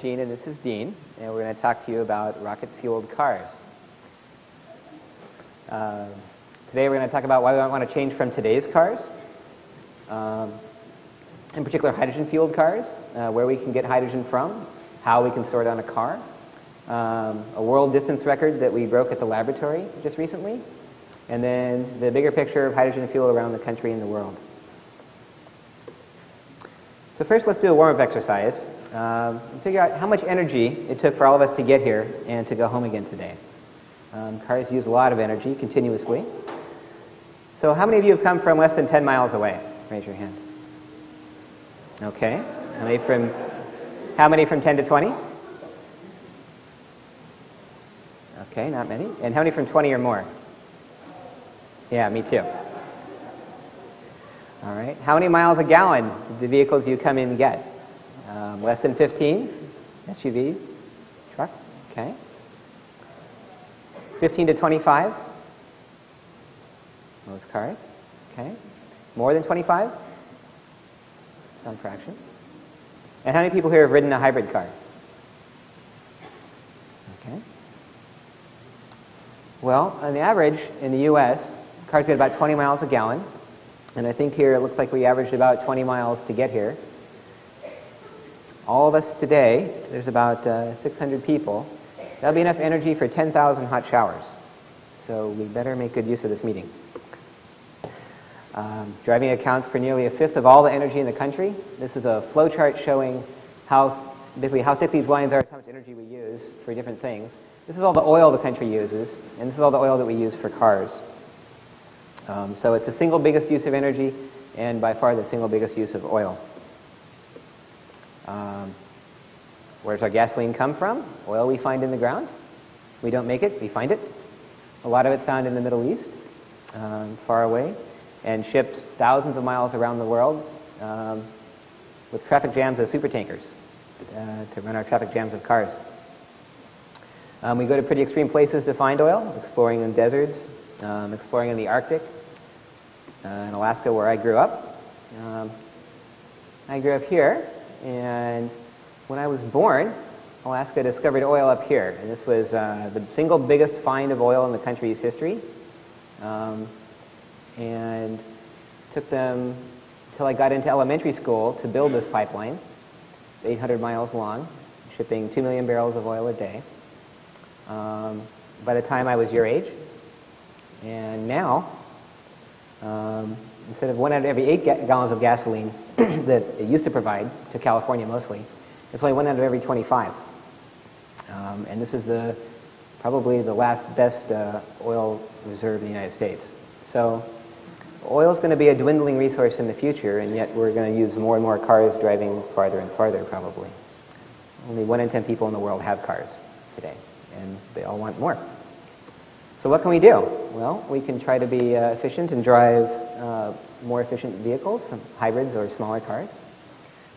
Gene and this is Dean, and we're going to talk to you about rocket-fueled cars. Uh, today we're going to talk about why we want to change from today's cars, um, in particular hydrogen-fueled cars, uh, where we can get hydrogen from, how we can store it on a car, um, a world distance record that we broke at the laboratory just recently, and then the bigger picture of hydrogen fuel around the country and the world. So first let's do a warm-up exercise um, figure out how much energy it took for all of us to get here and to go home again today. Um, cars use a lot of energy continuously. So how many of you have come from less than 10 miles away? Raise your hand. Okay. How many from, how many from 10 to 20? Okay, not many. And how many from 20 or more? Yeah, me too. All right. How many miles a gallon did the vehicles you come in get? Um, less than 15? SUV? Truck? Okay. 15 to 25? Most cars. Okay. More than 25? Some fraction. And how many people here have ridden a hybrid car? Okay. Well, on the average in the U.S., cars get about 20 miles a gallon. And I think here it looks like we averaged about 20 miles to get here all of us today, there's about uh, 600 people, that'll be enough energy for 10,000 hot showers. So we better make good use of this meeting. Um, driving accounts for nearly a fifth of all the energy in the country. This is a flow chart showing how, basically how thick these lines are, how much energy we use for different things. This is all the oil the country uses, and this is all the oil that we use for cars. Um, so it's the single biggest use of energy, and by far the single biggest use of oil. Um, where does our gasoline come from? Oil we find in the ground. We don't make it, we find it. A lot of it's found in the Middle East, um, far away, and shipped thousands of miles around the world um, with traffic jams of supertankers uh, to run our traffic jams of cars. Um, we go to pretty extreme places to find oil, exploring in deserts, um, exploring in the Arctic, uh, in Alaska where I grew up. Um, I grew up here, and when I was born, Alaska discovered oil up here. And this was uh, the single biggest find of oil in the country's history. Um, and took them until I got into elementary school to build this pipeline. It's 800 miles long, shipping 2 million barrels of oil a day. Um, by the time I was your age. And now, um, instead of one out of every eight ga gallons of gasoline that it used to provide to California mostly, it's only one out of every 25. Um, and this is the probably the last best uh, oil reserve in the United States. So oil is going to be a dwindling resource in the future, and yet we're going to use more and more cars driving farther and farther probably. Only one in 10 people in the world have cars today, and they all want more. So what can we do? Well, we can try to be uh, efficient and drive uh, more efficient vehicles, hybrids or smaller cars.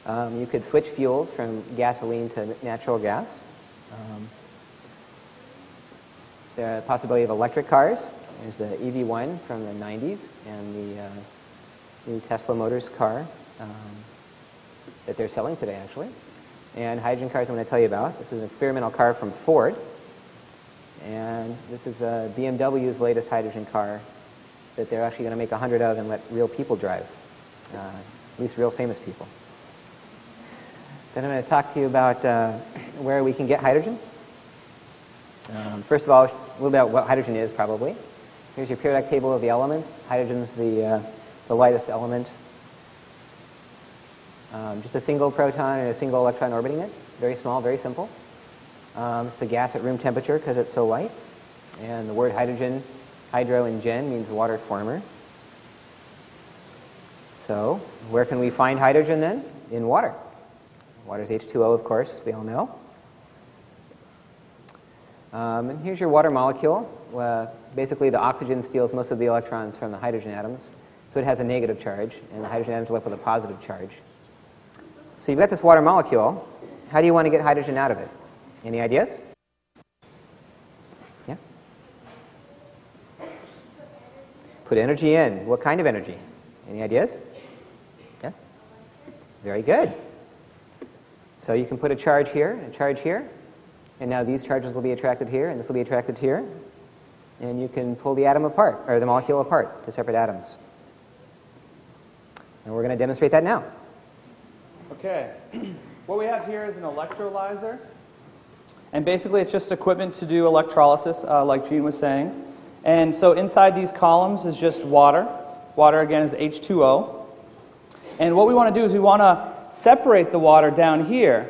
Um, you could switch fuels from gasoline to natural gas. Um, the possibility of electric cars. There's the EV1 from the 90s and the uh, new Tesla Motors car um, that they're selling today, actually. And hydrogen cars I'm going to tell you about. This is an experimental car from Ford. And this is uh, BMW's latest hydrogen car that they're actually going to make 100 of and let real people drive, uh, at least real famous people. Then I'm going to talk to you about uh, where we can get hydrogen. Um, first of all, a little bit about what hydrogen is, probably. Here's your periodic table of the elements. Hydrogen's the, uh, the lightest element. Um, just a single proton and a single electron orbiting it. Very small, very simple. Um, it's a gas at room temperature because it's so light. And the word hydrogen, hydro in gen, means water former. So where can we find hydrogen then? In water. Water is H2O, of course, we all know. Um, and here's your water molecule. Uh, basically, the oxygen steals most of the electrons from the hydrogen atoms, so it has a negative charge, and the hydrogen atoms left with a positive charge. So you've got this water molecule. How do you want to get hydrogen out of it? Any ideas? Put energy in. What kind of energy? Any ideas? Yeah? Very good. So you can put a charge here a charge here, and now these charges will be attracted here, and this will be attracted here, and you can pull the atom apart, or the molecule apart to separate atoms. And we're going to demonstrate that now. Okay. what we have here is an electrolyzer. And basically, it's just equipment to do electrolysis, uh, like Gene was saying. And so inside these columns is just water. Water, again, is H2O. And what we want to do is we want to separate the water down here.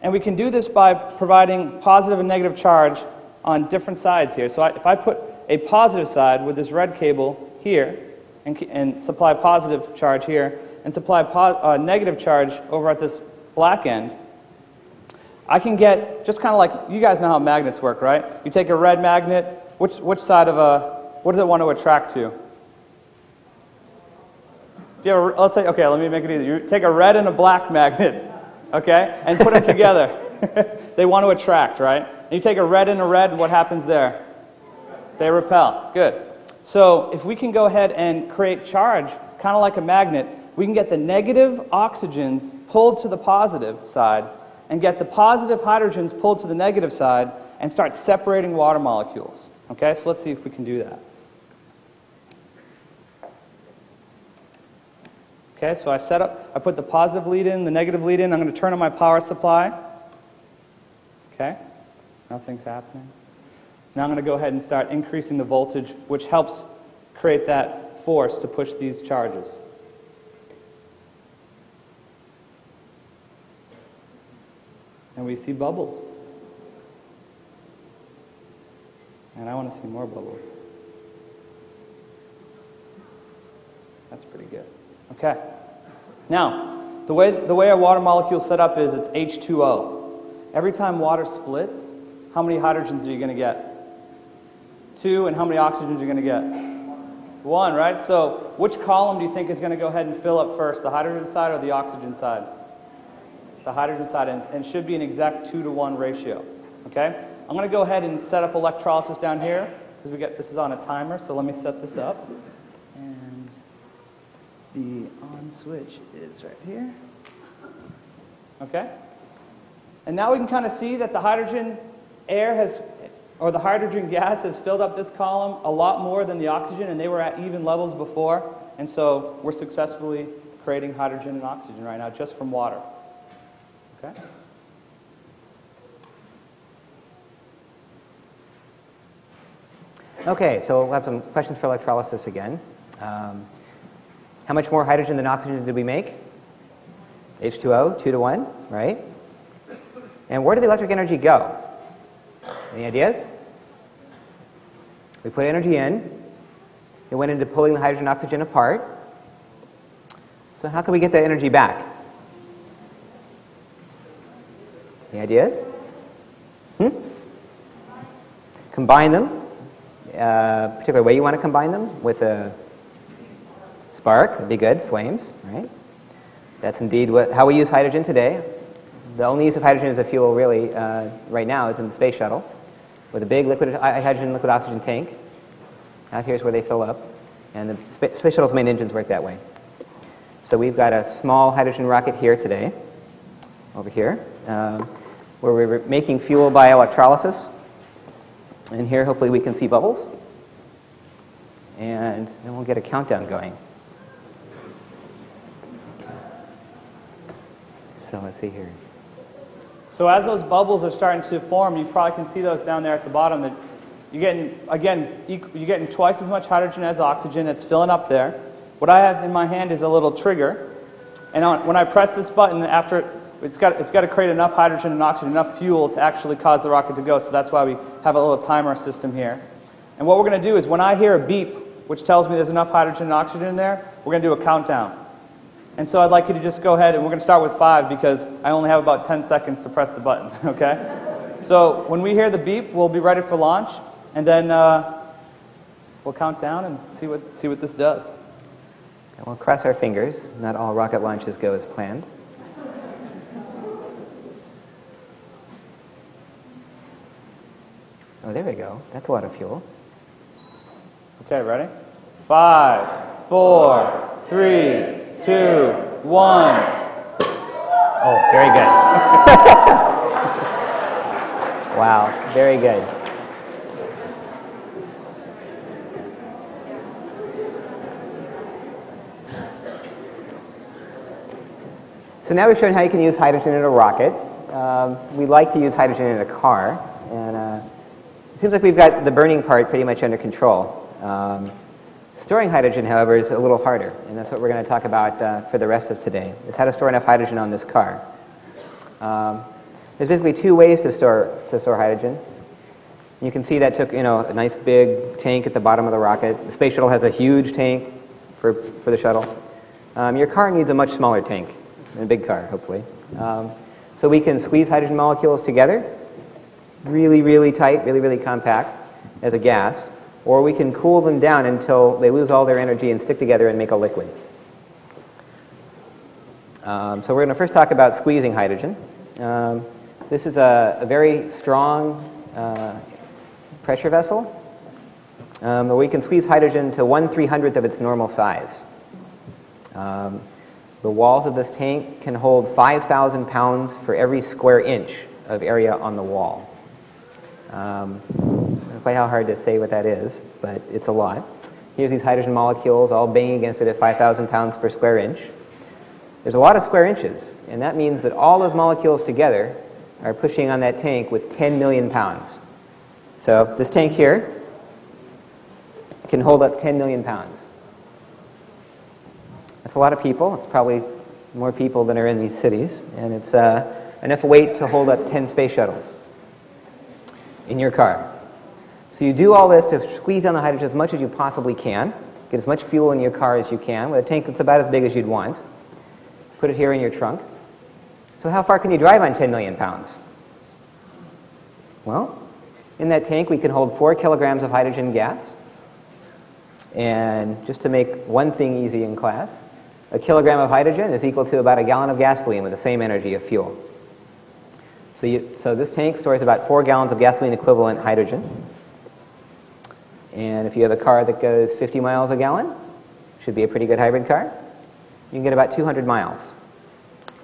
And we can do this by providing positive and negative charge on different sides here. So I, if I put a positive side with this red cable here and, and supply positive charge here and supply po- uh, negative charge over at this black end, I can get just kind of like you guys know how magnets work, right? You take a red magnet, which, which side of a, what does it want to attract to? If you have a, let's say, okay, let me make it easy. You take a red and a black magnet, okay, and put them together. they want to attract, right? And you take a red and a red, and what happens there? They repel. Good. So if we can go ahead and create charge, kind of like a magnet, we can get the negative oxygens pulled to the positive side and get the positive hydrogens pulled to the negative side and start separating water molecules. Okay, so let's see if we can do that. Okay, so I set up, I put the positive lead in, the negative lead in. I'm going to turn on my power supply. Okay, nothing's happening. Now I'm going to go ahead and start increasing the voltage, which helps create that force to push these charges. And we see bubbles. And I want to see more bubbles. That's pretty good. Okay. Now, the way, the way a water molecule is set up is it's H2O. Every time water splits, how many hydrogens are you going to get? Two, and how many oxygens are you going to get? One, right? So, which column do you think is going to go ahead and fill up first, the hydrogen side or the oxygen side? The hydrogen side, and, and should be an exact two to one ratio. Okay? I'm going to go ahead and set up electrolysis down here because we get this is on a timer. So let me set this up, and the on switch is right here. Okay? And now we can kind of see that the hydrogen air has, or the hydrogen gas has filled up this column a lot more than the oxygen, and they were at even levels before. And so we're successfully creating hydrogen and oxygen right now just from water. Okay? Okay, so we'll have some questions for electrolysis again. Um, how much more hydrogen than oxygen did we make? H2O, 2 to 1, right? And where did the electric energy go? Any ideas? We put energy in. It went into pulling the hydrogen oxygen apart. So how can we get that energy back? Any ideas? Hmm? Combine them uh, particular way you want to combine them with a spark would be good, flames, right? That's indeed what, how we use hydrogen today. The only use of hydrogen as a fuel, really, uh, right now is in the space shuttle with a big liquid hydrogen, liquid oxygen tank. Out here's where they fill up, and the space shuttle's main engines work that way. So we've got a small hydrogen rocket here today, over here, um, where we're making fuel by electrolysis. And here, hopefully, we can see bubbles. And then we'll get a countdown going. So let's see here. So as those bubbles are starting to form, you probably can see those down there at the bottom. That you're getting, again, you're getting twice as much hydrogen as oxygen. It's filling up there. What I have in my hand is a little trigger. And on, when I press this button, after it's got, it's got to create enough hydrogen and oxygen, enough fuel to actually cause the rocket to go. So that's why we have a little timer system here. And what we're going to do is when I hear a beep, which tells me there's enough hydrogen and oxygen in there, we're going to do a countdown. And so I'd like you to just go ahead and we're going to start with five because I only have about 10 seconds to press the button, okay? So when we hear the beep, we'll be ready for launch, and then uh, we'll count down and see what, see what this does. And we'll cross our fingers. Not all rocket launches go as planned. Oh, there we go. That's a lot of fuel. Okay, ready? Five, four, three, two, one. Oh, very good. wow, very good. So now we've shown how you can use hydrogen in a rocket. Um, we like to use hydrogen in a car, seems like we've got the burning part pretty much under control. Um, storing hydrogen, however, is a little harder, and that's what we're going to talk about uh, for the rest of today, is how to store enough hydrogen on this car. Um, there's basically two ways to store, to store hydrogen. You can see that took you know, a nice big tank at the bottom of the rocket. The space shuttle has a huge tank for, for the shuttle. Um, your car needs a much smaller tank, a big car, hopefully. Um, so we can squeeze hydrogen molecules together, really, really tight, really, really compact as a gas, or we can cool them down until they lose all their energy and stick together and make a liquid. Um, so we're going to first talk about squeezing hydrogen. Um, this is a, a very strong uh, pressure vessel um, where we can squeeze hydrogen to 1 300th of its normal size. Um, the walls of this tank can hold 5,000 pounds for every square inch of area on the wall. Um, quite how hard to say what that is, but it's a lot. Here's these hydrogen molecules all banging against it at 5,000 pounds per square inch. There's a lot of square inches, and that means that all those molecules together are pushing on that tank with 10 million pounds. So this tank here can hold up 10 million pounds. That's a lot of people. It's probably more people than are in these cities. And it's uh, enough weight to hold up 10 space shuttles in your car. So you do all this to squeeze down the hydrogen as much as you possibly can. Get as much fuel in your car as you can with a tank that's about as big as you'd want. Put it here in your trunk. So how far can you drive on 10 million pounds? Well, in that tank we can hold 4 kilograms of hydrogen gas. And just to make one thing easy in class, a kilogram of hydrogen is equal to about a gallon of gasoline with the same energy of fuel. So, you, so this tank stores about four gallons of gasoline equivalent hydrogen. And if you have a car that goes 50 miles a gallon, should be a pretty good hybrid car, you can get about 200 miles,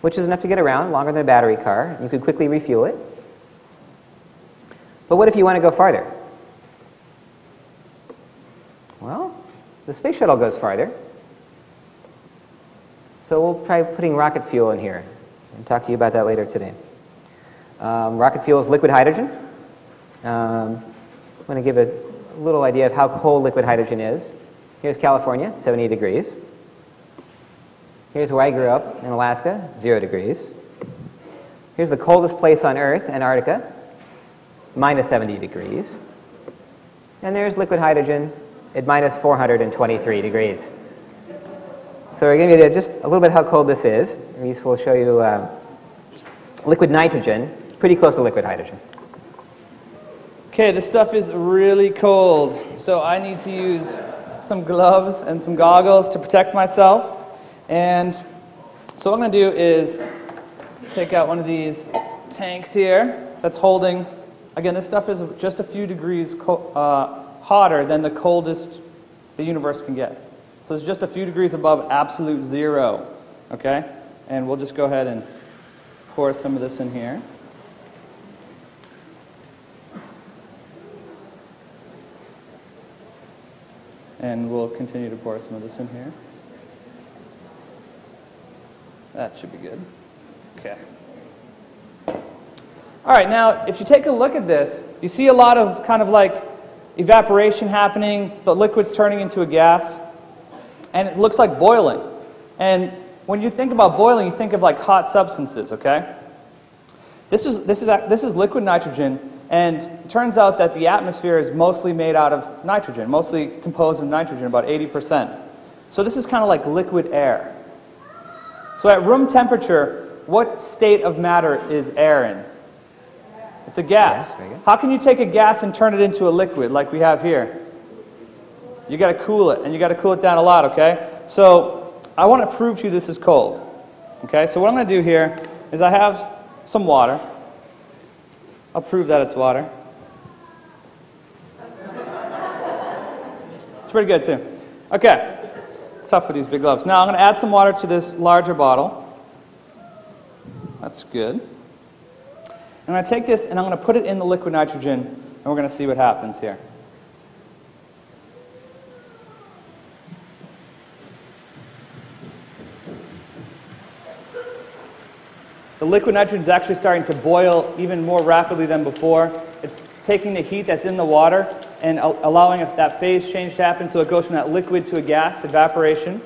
which is enough to get around, longer than a battery car. You could quickly refuel it. But what if you want to go farther? Well, the space shuttle goes farther. So we'll try putting rocket fuel in here and talk to you about that later today. Um, rocket fuel is liquid hydrogen. Um, I'm going to give a little idea of how cold liquid hydrogen is. Here's California, 70 degrees. Here's where I grew up in Alaska, 0 degrees. Here's the coldest place on Earth, Antarctica, minus 70 degrees. And there's liquid hydrogen at minus 423 degrees. So we're going to get just a little bit how cold this is. Will show you uh, liquid nitrogen, pretty close to liquid hydrogen. Okay, this stuff is really cold, so I need to use some gloves and some goggles to protect myself. And so what I'm going to do is take out one of these tanks here that's holding, again, this stuff is just a few degrees uh, hotter than the coldest the universe can get. So it's just a few degrees above absolute zero, okay? And we'll just go ahead and pour some of this in here. And we'll continue to pour some of this in here. That should be good. Okay. All right, now if you take a look at this, you see a lot of kind of like evaporation happening, the liquid's turning into a gas and it looks like boiling. And when you think about boiling, you think of like hot substances, okay? This is, this is, this is liquid nitrogen, and it turns out that the atmosphere is mostly made out of nitrogen, mostly composed of nitrogen, about 80%. So this is kind of like liquid air. So at room temperature, what state of matter is air in? It's a gas. How can you take a gas and turn it into a liquid like we have here? You got to cool it, and you got to cool it down a lot, okay? So I want to prove to you this is cold. Okay, so what I'm going to do here is I have some water. I'll prove that it's water. It's pretty good too. Okay, it's tough with these big gloves. Now I'm going to add some water to this larger bottle. That's good. I'm going to take this and I'm going to put it in the liquid nitrogen, and we're going to see what happens here. The liquid nitrogen is actually starting to boil even more rapidly than before. It's taking the heat that's in the water and al- allowing that phase change to happen so it goes from that liquid to a gas, evaporation.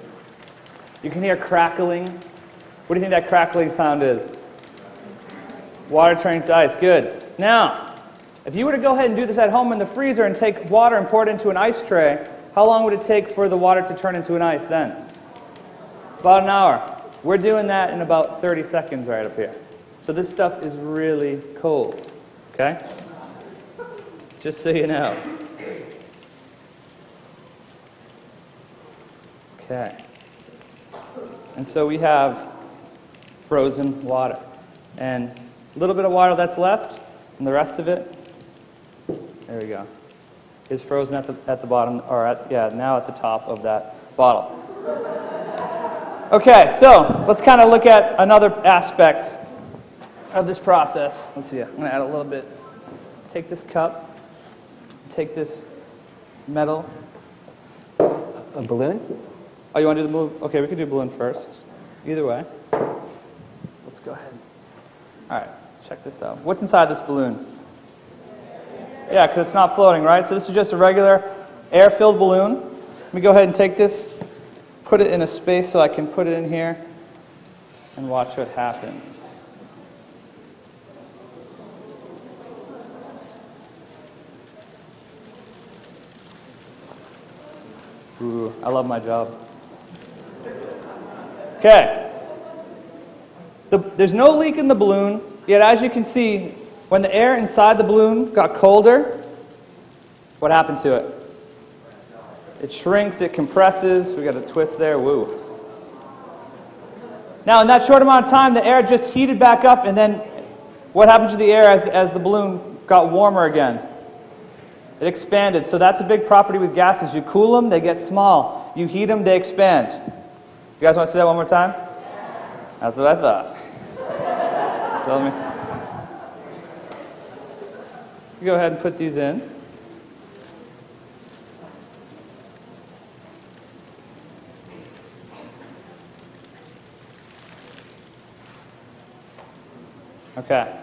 You can hear crackling. What do you think that crackling sound is? Water turning to ice. Good. Now, if you were to go ahead and do this at home in the freezer and take water and pour it into an ice tray, how long would it take for the water to turn into an ice then? About an hour. We're doing that in about 30 seconds right up here. So this stuff is really cold. Okay? Just so you know. Okay. And so we have frozen water. And a little bit of water that's left, and the rest of it, there we go, is frozen at the, at the bottom, or at, yeah, now at the top of that bottle. Okay, so let's kind of look at another aspect of this process. Let's see, I'm going to add a little bit. Take this cup, take this metal. A balloon? Oh, you want to do the balloon? Okay, we can do balloon first. Either way. Let's go ahead. All right, check this out. What's inside this balloon? Yeah, because it's not floating, right? So this is just a regular air-filled balloon. Let me go ahead and take this, put it in a space so I can put it in here, and watch what happens. Ooh, I love my job. Okay. The, there's no leak in the balloon, yet as you can see, when the air inside the balloon got colder, what happened to it? It shrinks, it compresses. We got a twist there. Woo. Now, in that short amount of time, the air just heated back up, and then what happened to the air as, as the balloon got warmer again? It expanded. So that's a big property with gases. You cool them, they get small. You heat them, they expand. You guys want to see that one more time? That's what I thought. So let me go ahead and put these in. Okay.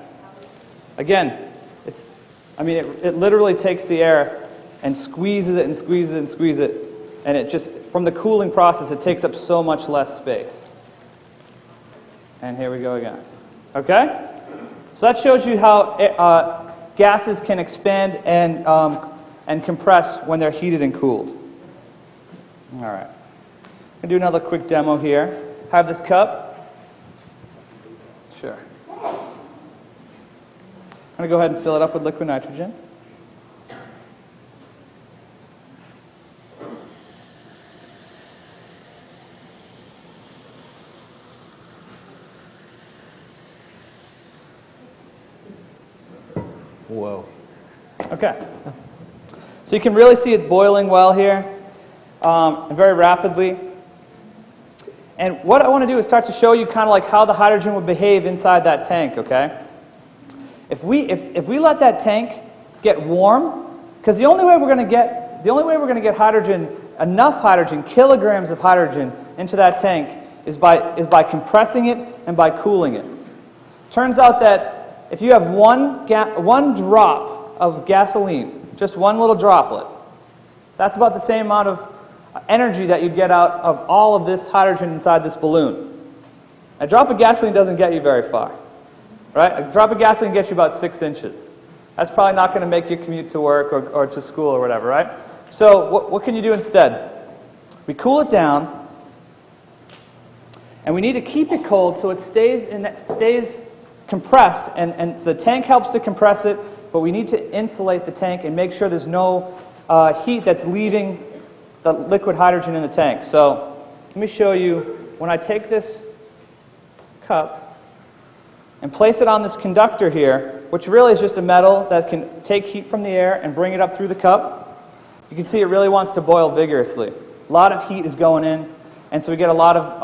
Again, it's, I mean, it, it literally takes the air and squeezes it and squeezes it and squeezes it. And it just, from the cooling process, it takes up so much less space. And here we go again. Okay? So that shows you how uh, gases can expand and, um, and compress when they're heated and cooled. All right. I'm going to do another quick demo here. Have this cup. I'm going to go ahead and fill it up with liquid nitrogen. Whoa. Okay. So you can really see it boiling well here, um, and very rapidly. And what I want to do is start to show you kind of like how the hydrogen would behave inside that tank, okay? If we, if, if we let that tank get warm, because the only way we're going to get, the only way we're going to get hydrogen, enough hydrogen, kilograms of hydrogen into that tank is by, is by compressing it and by cooling it. Turns out that if you have one, ga- one drop of gasoline, just one little droplet, that's about the same amount of energy that you'd get out of all of this hydrogen inside this balloon. A drop of gasoline doesn't get you very far. Right? A drop of gas gasoline gets you about six inches. That's probably not going to make you commute to work or, or to school or whatever, right? So, what, what can you do instead? We cool it down, and we need to keep it cold so it stays, in, stays compressed, and, and so the tank helps to compress it, but we need to insulate the tank and make sure there's no uh, heat that's leaving the liquid hydrogen in the tank. So, let me show you when I take this cup and place it on this conductor here, which really is just a metal that can take heat from the air and bring it up through the cup. You can see it really wants to boil vigorously. A lot of heat is going in, and so we get a lot of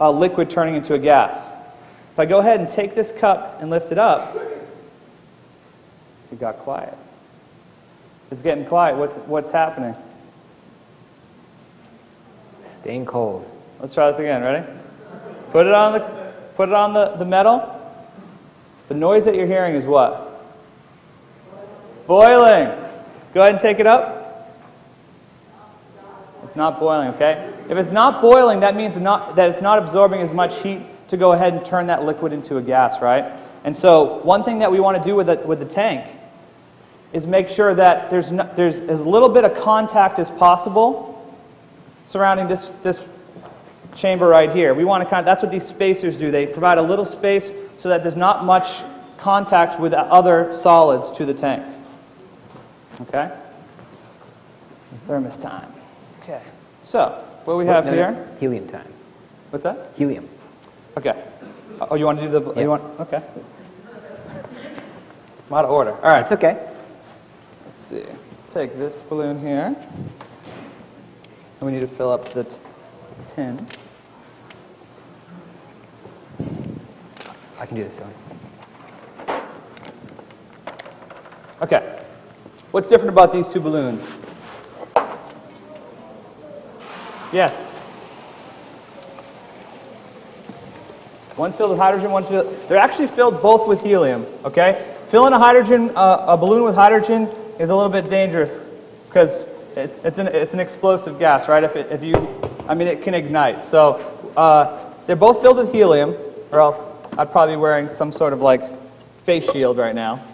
uh, uh, liquid turning into a gas. If I go ahead and take this cup and lift it up, it got quiet. It's getting quiet. What's, what's happening? Staying cold. Let's try this again. Ready? Put it on the, put it on the, the metal. The noise that you're hearing is what? Boiling. Go ahead and take it up. It's not boiling, okay? If it's not boiling, that means not, that it's not absorbing as much heat to go ahead and turn that liquid into a gas, right? And so, one thing that we want to do with the, with the tank is make sure that there's, no, there's as little bit of contact as possible surrounding this, this chamber right here. We want to kind of, that's what these spacers do. They provide a little space so that there's not much contact with other solids to the tank. Okay? Thermos time. Okay. So, what we have No, no, here, Helium time. what's that? Helium. Okay. Oh, you want to do the, Yeah. you want, okay. I'm out of order. All right. It's okay. Let's see. Let's take this balloon here. And we need to fill up the t- tin. I can do filling. Okay. What's different about these two balloons? Yes. One's filled with hydrogen, one's filled. They're actually filled both with helium. Okay. Filling a hydrogen, uh, a balloon with hydrogen, is a little bit dangerous because it's, it's, an, it's an explosive gas, right? If, it, if you, I mean, it can ignite. So uh, they're both filled with helium, or else I'd probably be wearing some sort of like face shield right now.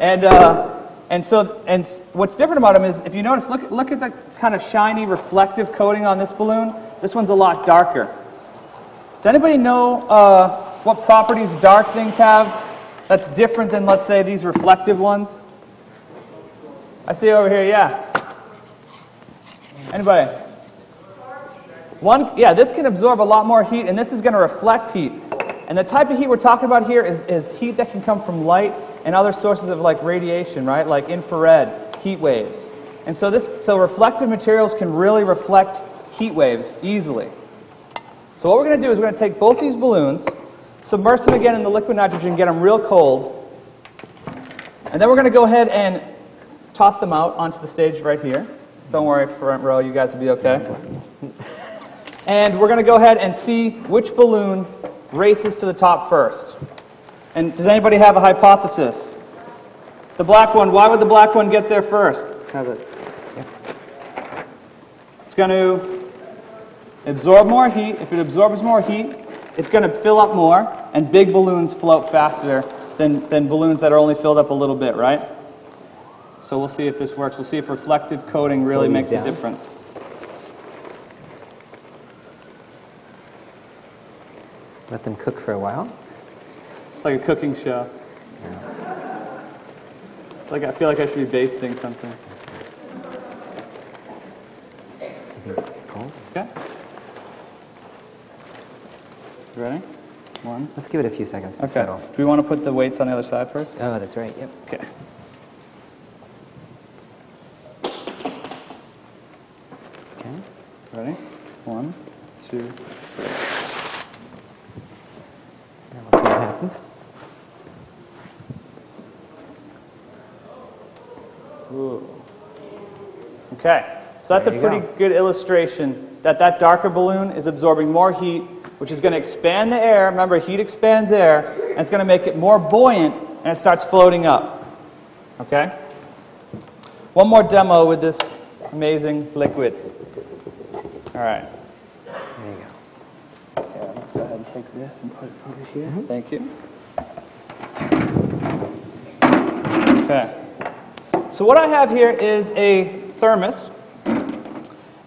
And, uh, and so, and what's different about them is, if you notice, look, look at the kind of shiny, reflective coating on this balloon. This one's a lot darker. Does anybody know uh, what properties dark things have that's different than, let's say, these reflective ones? I see over here, yeah. Anybody? One, yeah, this can absorb a lot more heat, and this is going to reflect heat. And the type of heat we're talking about here is, is heat that can come from light and other sources of like radiation, right? Like infrared heat waves. And so this, so reflective materials can really reflect heat waves easily. So what we're going to do is we're going to take both these balloons, submerge them again in the liquid nitrogen, get them real cold, and then we're going to go ahead and toss them out onto the stage right here. Don't worry, front row, you guys will be okay. And we're going to go ahead and see which balloon races to the top first. And does anybody have a hypothesis? The black one, why would the black one get there first? Have it. It's going to absorb more heat. If it absorbs more heat, it's going to fill up more, and big balloons float faster than, than balloons that are only filled up a little bit, right? So we'll see if this works. We'll see if reflective coating really makes a difference. Let them cook for a while. It's like a cooking show. It's like I feel like I should be basting something. It's cold. Okay. You ready? One. Let's give it a few seconds to Okay. settle. Do we want to put the weights on the other side first? Oh, that's right. Yep. Okay. Ready? One, two. Now we'll see what happens. Ooh. Okay, so that's There a pretty go. good illustration that that darker balloon is absorbing more heat, which is going to expand the air. Remember, heat expands air, and it's going to make it more buoyant, and it starts floating up. Okay? One more demo with this amazing liquid. All right. There you go. Okay, let's go ahead and take this and put it over here. Mm-hmm. Thank you. Okay. So what I have here is a thermos.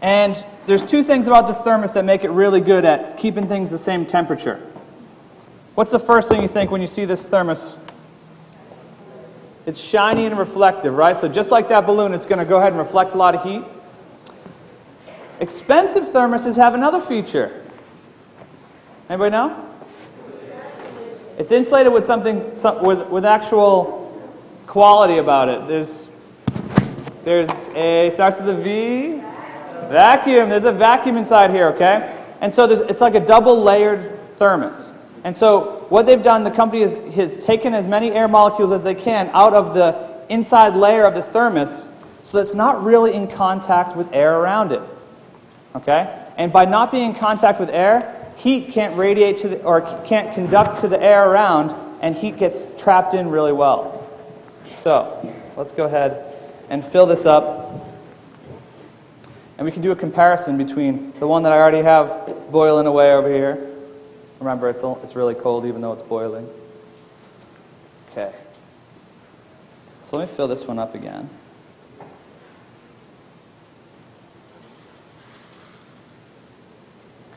And there's two things about this thermos that make it really good at keeping things the same temperature. What's the first thing you think when you see this thermos? It's shiny and reflective, right? So just like that balloon, it's going to go ahead and reflect a lot of heat. Expensive thermoses have another feature. Anybody know? It's insulated with something some, with, with actual quality about it. There's there's a starts with a V. Vacuum. There's a vacuum inside here, okay? And so there's, it's like a double layered thermos. And so what they've done, the company has, has taken as many air molecules as they can out of the inside layer of this thermos so that it's not really in contact with air around it. Okay? And by not being in contact with air, heat can't radiate to the, or can't conduct to the air around, and heat gets trapped in really well. So let's go ahead and fill this up. And we can do a comparison between the one that I already have boiling away over here. Remember, it's, it's really cold even though it's boiling. Okay. So let me fill this one up again.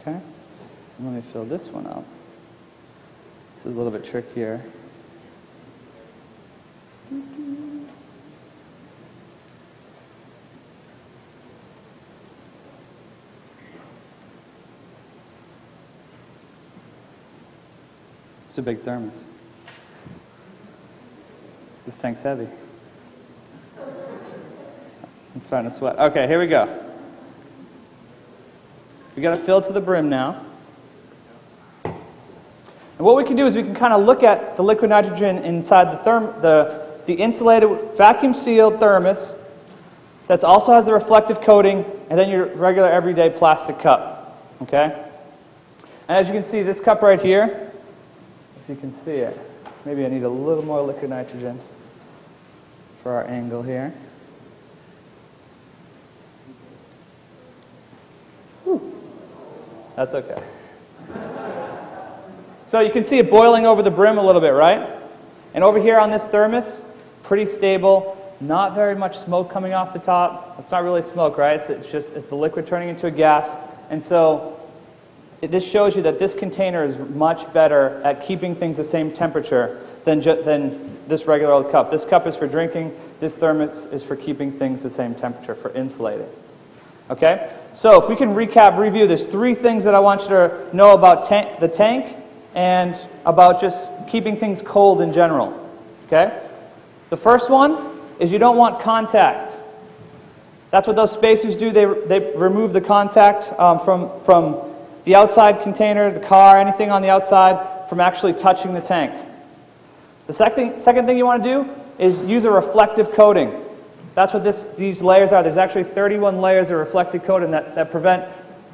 Okay. And let me fill this one up. This is a little bit trickier. It's a big thermos. This tank's heavy. I'm starting to sweat. Okay, here we go. We got to fill to the brim now. And what we can do is we can kind of look at the liquid nitrogen inside the, therm- the, the insulated vacuum sealed thermos that also has the reflective coating and then your regular everyday plastic cup. Okay? And as you can see, this cup right here if you can see it. Maybe I need a little more liquid nitrogen for our angle here. Whew. That's okay. So you can see it boiling over the brim a little bit, right? And over here on this thermos, pretty stable, not very much smoke coming off the top. It's not really smoke, right? It's, it's just it's the liquid turning into a gas. And so this shows you that this container is much better at keeping things the same temperature than, than this regular old cup. This cup is for drinking. This thermos is for keeping things the same temperature, for insulating. Okay? So if we can recap, review, there's three things that I want you to know about ta the tank and about just keeping things cold in general. Okay? The first one is you don't want contact. That's what those spacers do. They, they remove the contact um, from, from the outside container, the car, anything on the outside from actually touching the tank. The second, second thing you want to do is use a reflective coating. That's what this, these layers are. There's actually 31 layers of reflective coating that, that prevent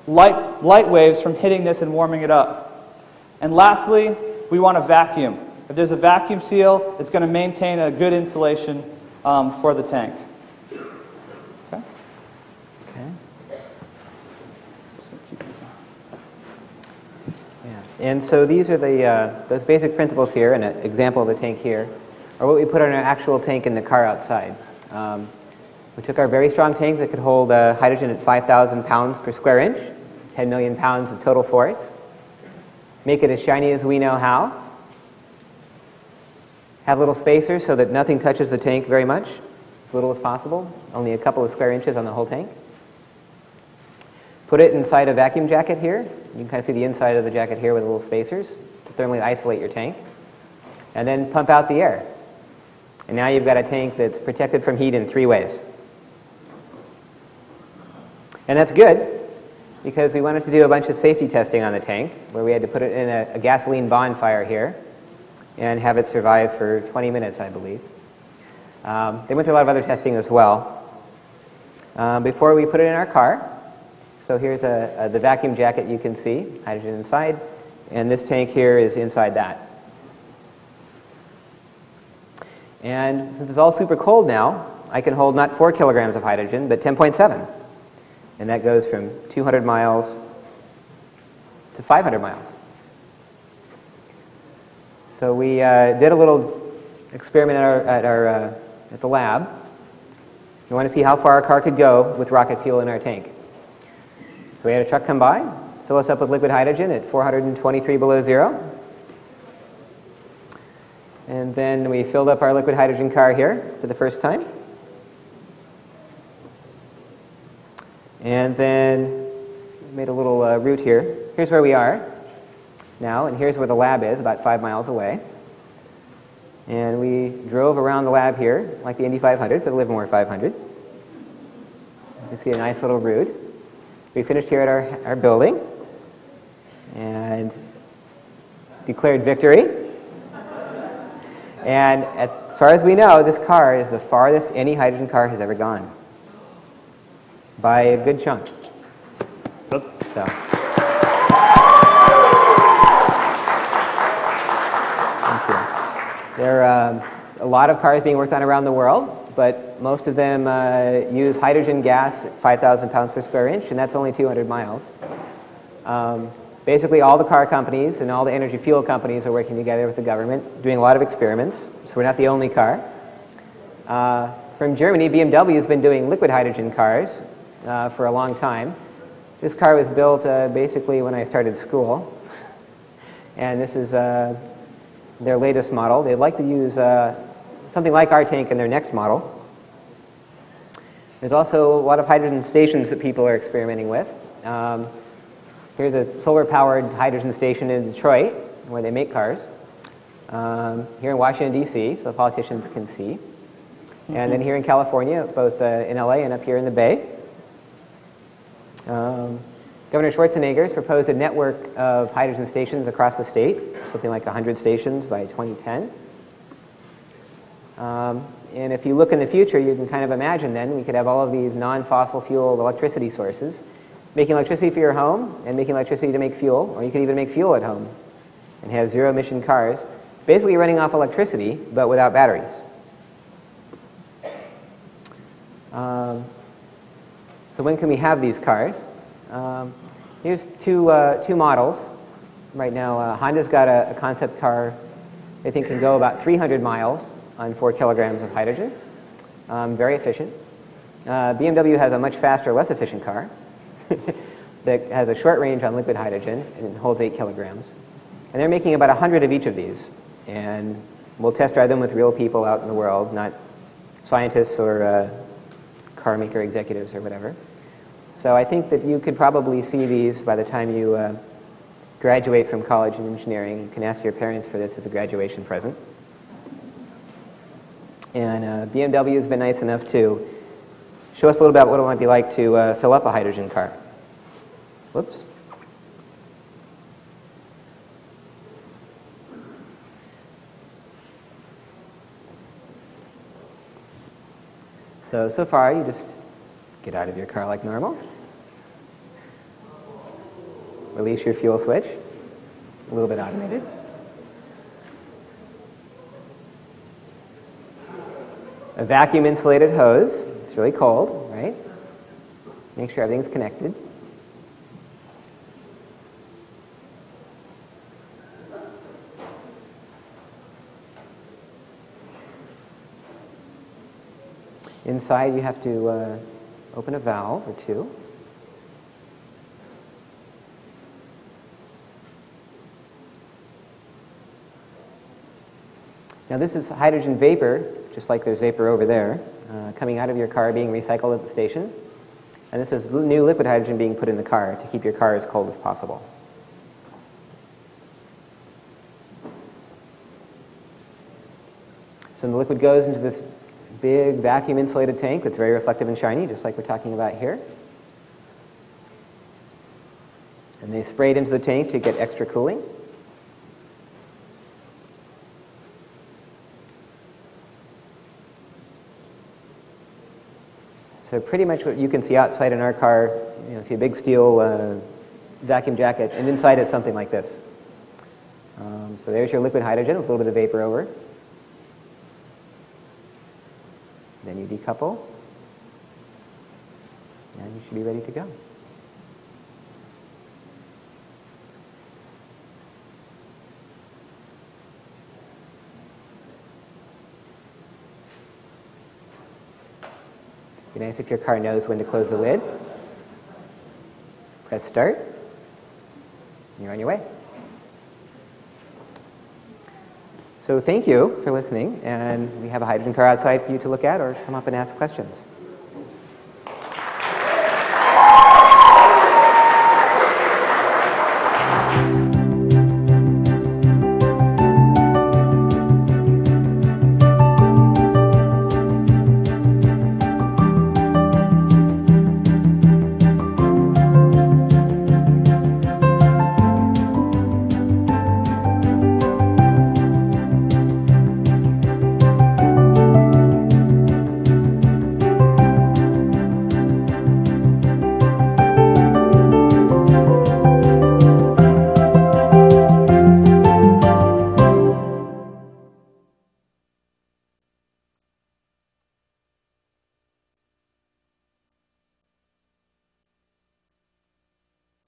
light, light waves from hitting this and warming it up. And lastly, we want a vacuum. If there's a vacuum seal, it's going to maintain a good insulation um, for the tank. And so these are the, uh, those basic principles here, and an example of the tank here, are what we put on our actual tank in the car outside. Um, we took our very strong tank that could hold uh, hydrogen at 5,000 pounds per square inch, 10 million pounds of total force, make it as shiny as we know how, have little spacers so that nothing touches the tank very much, as little as possible, only a couple of square inches on the whole tank. Put it inside a vacuum jacket here. You can kind of see the inside of the jacket here with little spacers to thermally isolate your tank. And then pump out the air. And now you've got a tank that's protected from heat in three ways. And that's good because we wanted to do a bunch of safety testing on the tank where we had to put it in a, a gasoline bonfire here and have it survive for 20 minutes, I believe. Um, they went through a lot of other testing as well. Um, before we put it in our car, so here's a, a, the vacuum jacket you can see, hydrogen inside, and this tank here is inside that. And since it's all super cold now, I can hold not 4 kilograms of hydrogen, but 10.7. And that goes from 200 miles to 500 miles. So we uh, did a little experiment at, our, at, our, uh, at the lab. We want to see how far our car could go with rocket fuel in our tank. So we had a truck come by, fill us up with liquid hydrogen at 423 below zero. And then we filled up our liquid hydrogen car here for the first time. And then made a little uh, route here. Here's where we are now, and here's where the lab is, about five miles away. And we drove around the lab here, like the Indy 500 for the Livermore 500. You can see a nice little route. We finished here at our, our building and declared victory. And as far as we know, this car is the farthest any hydrogen car has ever gone by a good chunk. That's, So. Thank you. There are um, a lot of cars being worked on around the world, but most of them uh, use hydrogen gas at 5,000 pounds per square inch, and that's only 200 miles. Um, basically, all the car companies and all the energy fuel companies are working together with the government, doing a lot of experiments, so we're not the only car. Uh, from Germany, BMW has been doing liquid hydrogen cars uh, for a long time. This car was built uh, basically when I started school, and this is uh, their latest model. They'd like to use uh, something like our tank in their next model. There's also a lot of hydrogen stations that people are experimenting with. Um, here's a solar-powered hydrogen station in Detroit where they make cars. Um, here in Washington, D.C., so the politicians can see. And then here in California, both uh, in LA and up here in the Bay. Um, Governor Schwarzenegger has proposed a network of hydrogen stations across the state, something like 100 stations by 2010. Um, and if you look in the future, you can kind of imagine then we could have all of these non-fossil fuel electricity sources, making electricity for your home and making electricity to make fuel, or you could even make fuel at home and have zero emission cars, basically running off electricity but without batteries. Um, so when can we have these cars? Um, here's two, uh, two models. Right now, uh, Honda's got a, a, concept car they think can go about 300 miles on four kilograms of hydrogen. Um, very efficient. Uh, BMW has a much faster, less efficient car that has a short range on liquid hydrogen and holds eight kilograms. And they're making about 100 of each of these. And we'll test drive them with real people out in the world, not scientists or uh, car maker executives or whatever. So I think that you could probably see these by the time you uh, graduate from college in engineering. You can ask your parents for this as a graduation present. And uh, BMW has been nice enough to show us a little about what it might be like to uh, fill up a hydrogen car. Whoops. So, so far you just get out of your car like normal. Release your fuel switch. A little bit automated. A vacuum insulated hose. It's really cold, right? Make sure everything's connected. Inside you have to uh, open a valve or two. Now this is hydrogen vapor, just like there's vapor over there, uh, coming out of your car being recycled at the station. And this is new liquid hydrogen being put in the car to keep your car as cold as possible. So the liquid goes into this big vacuum insulated tank that's very reflective and shiny, just like we're talking about here. And they spray it into the tank to get extra cooling. So pretty much what you can see outside in our car, you know, see a big steel uh, vacuum jacket, and inside it's something like this. Um, so there's your liquid hydrogen with a little bit of vapor over. Then you decouple, and you should be ready to go. Be nice if your car knows when to close the lid. Press start. And you're on your way. So thank you for listening, and we have a hydrogen car outside for you to look at or come up and ask questions.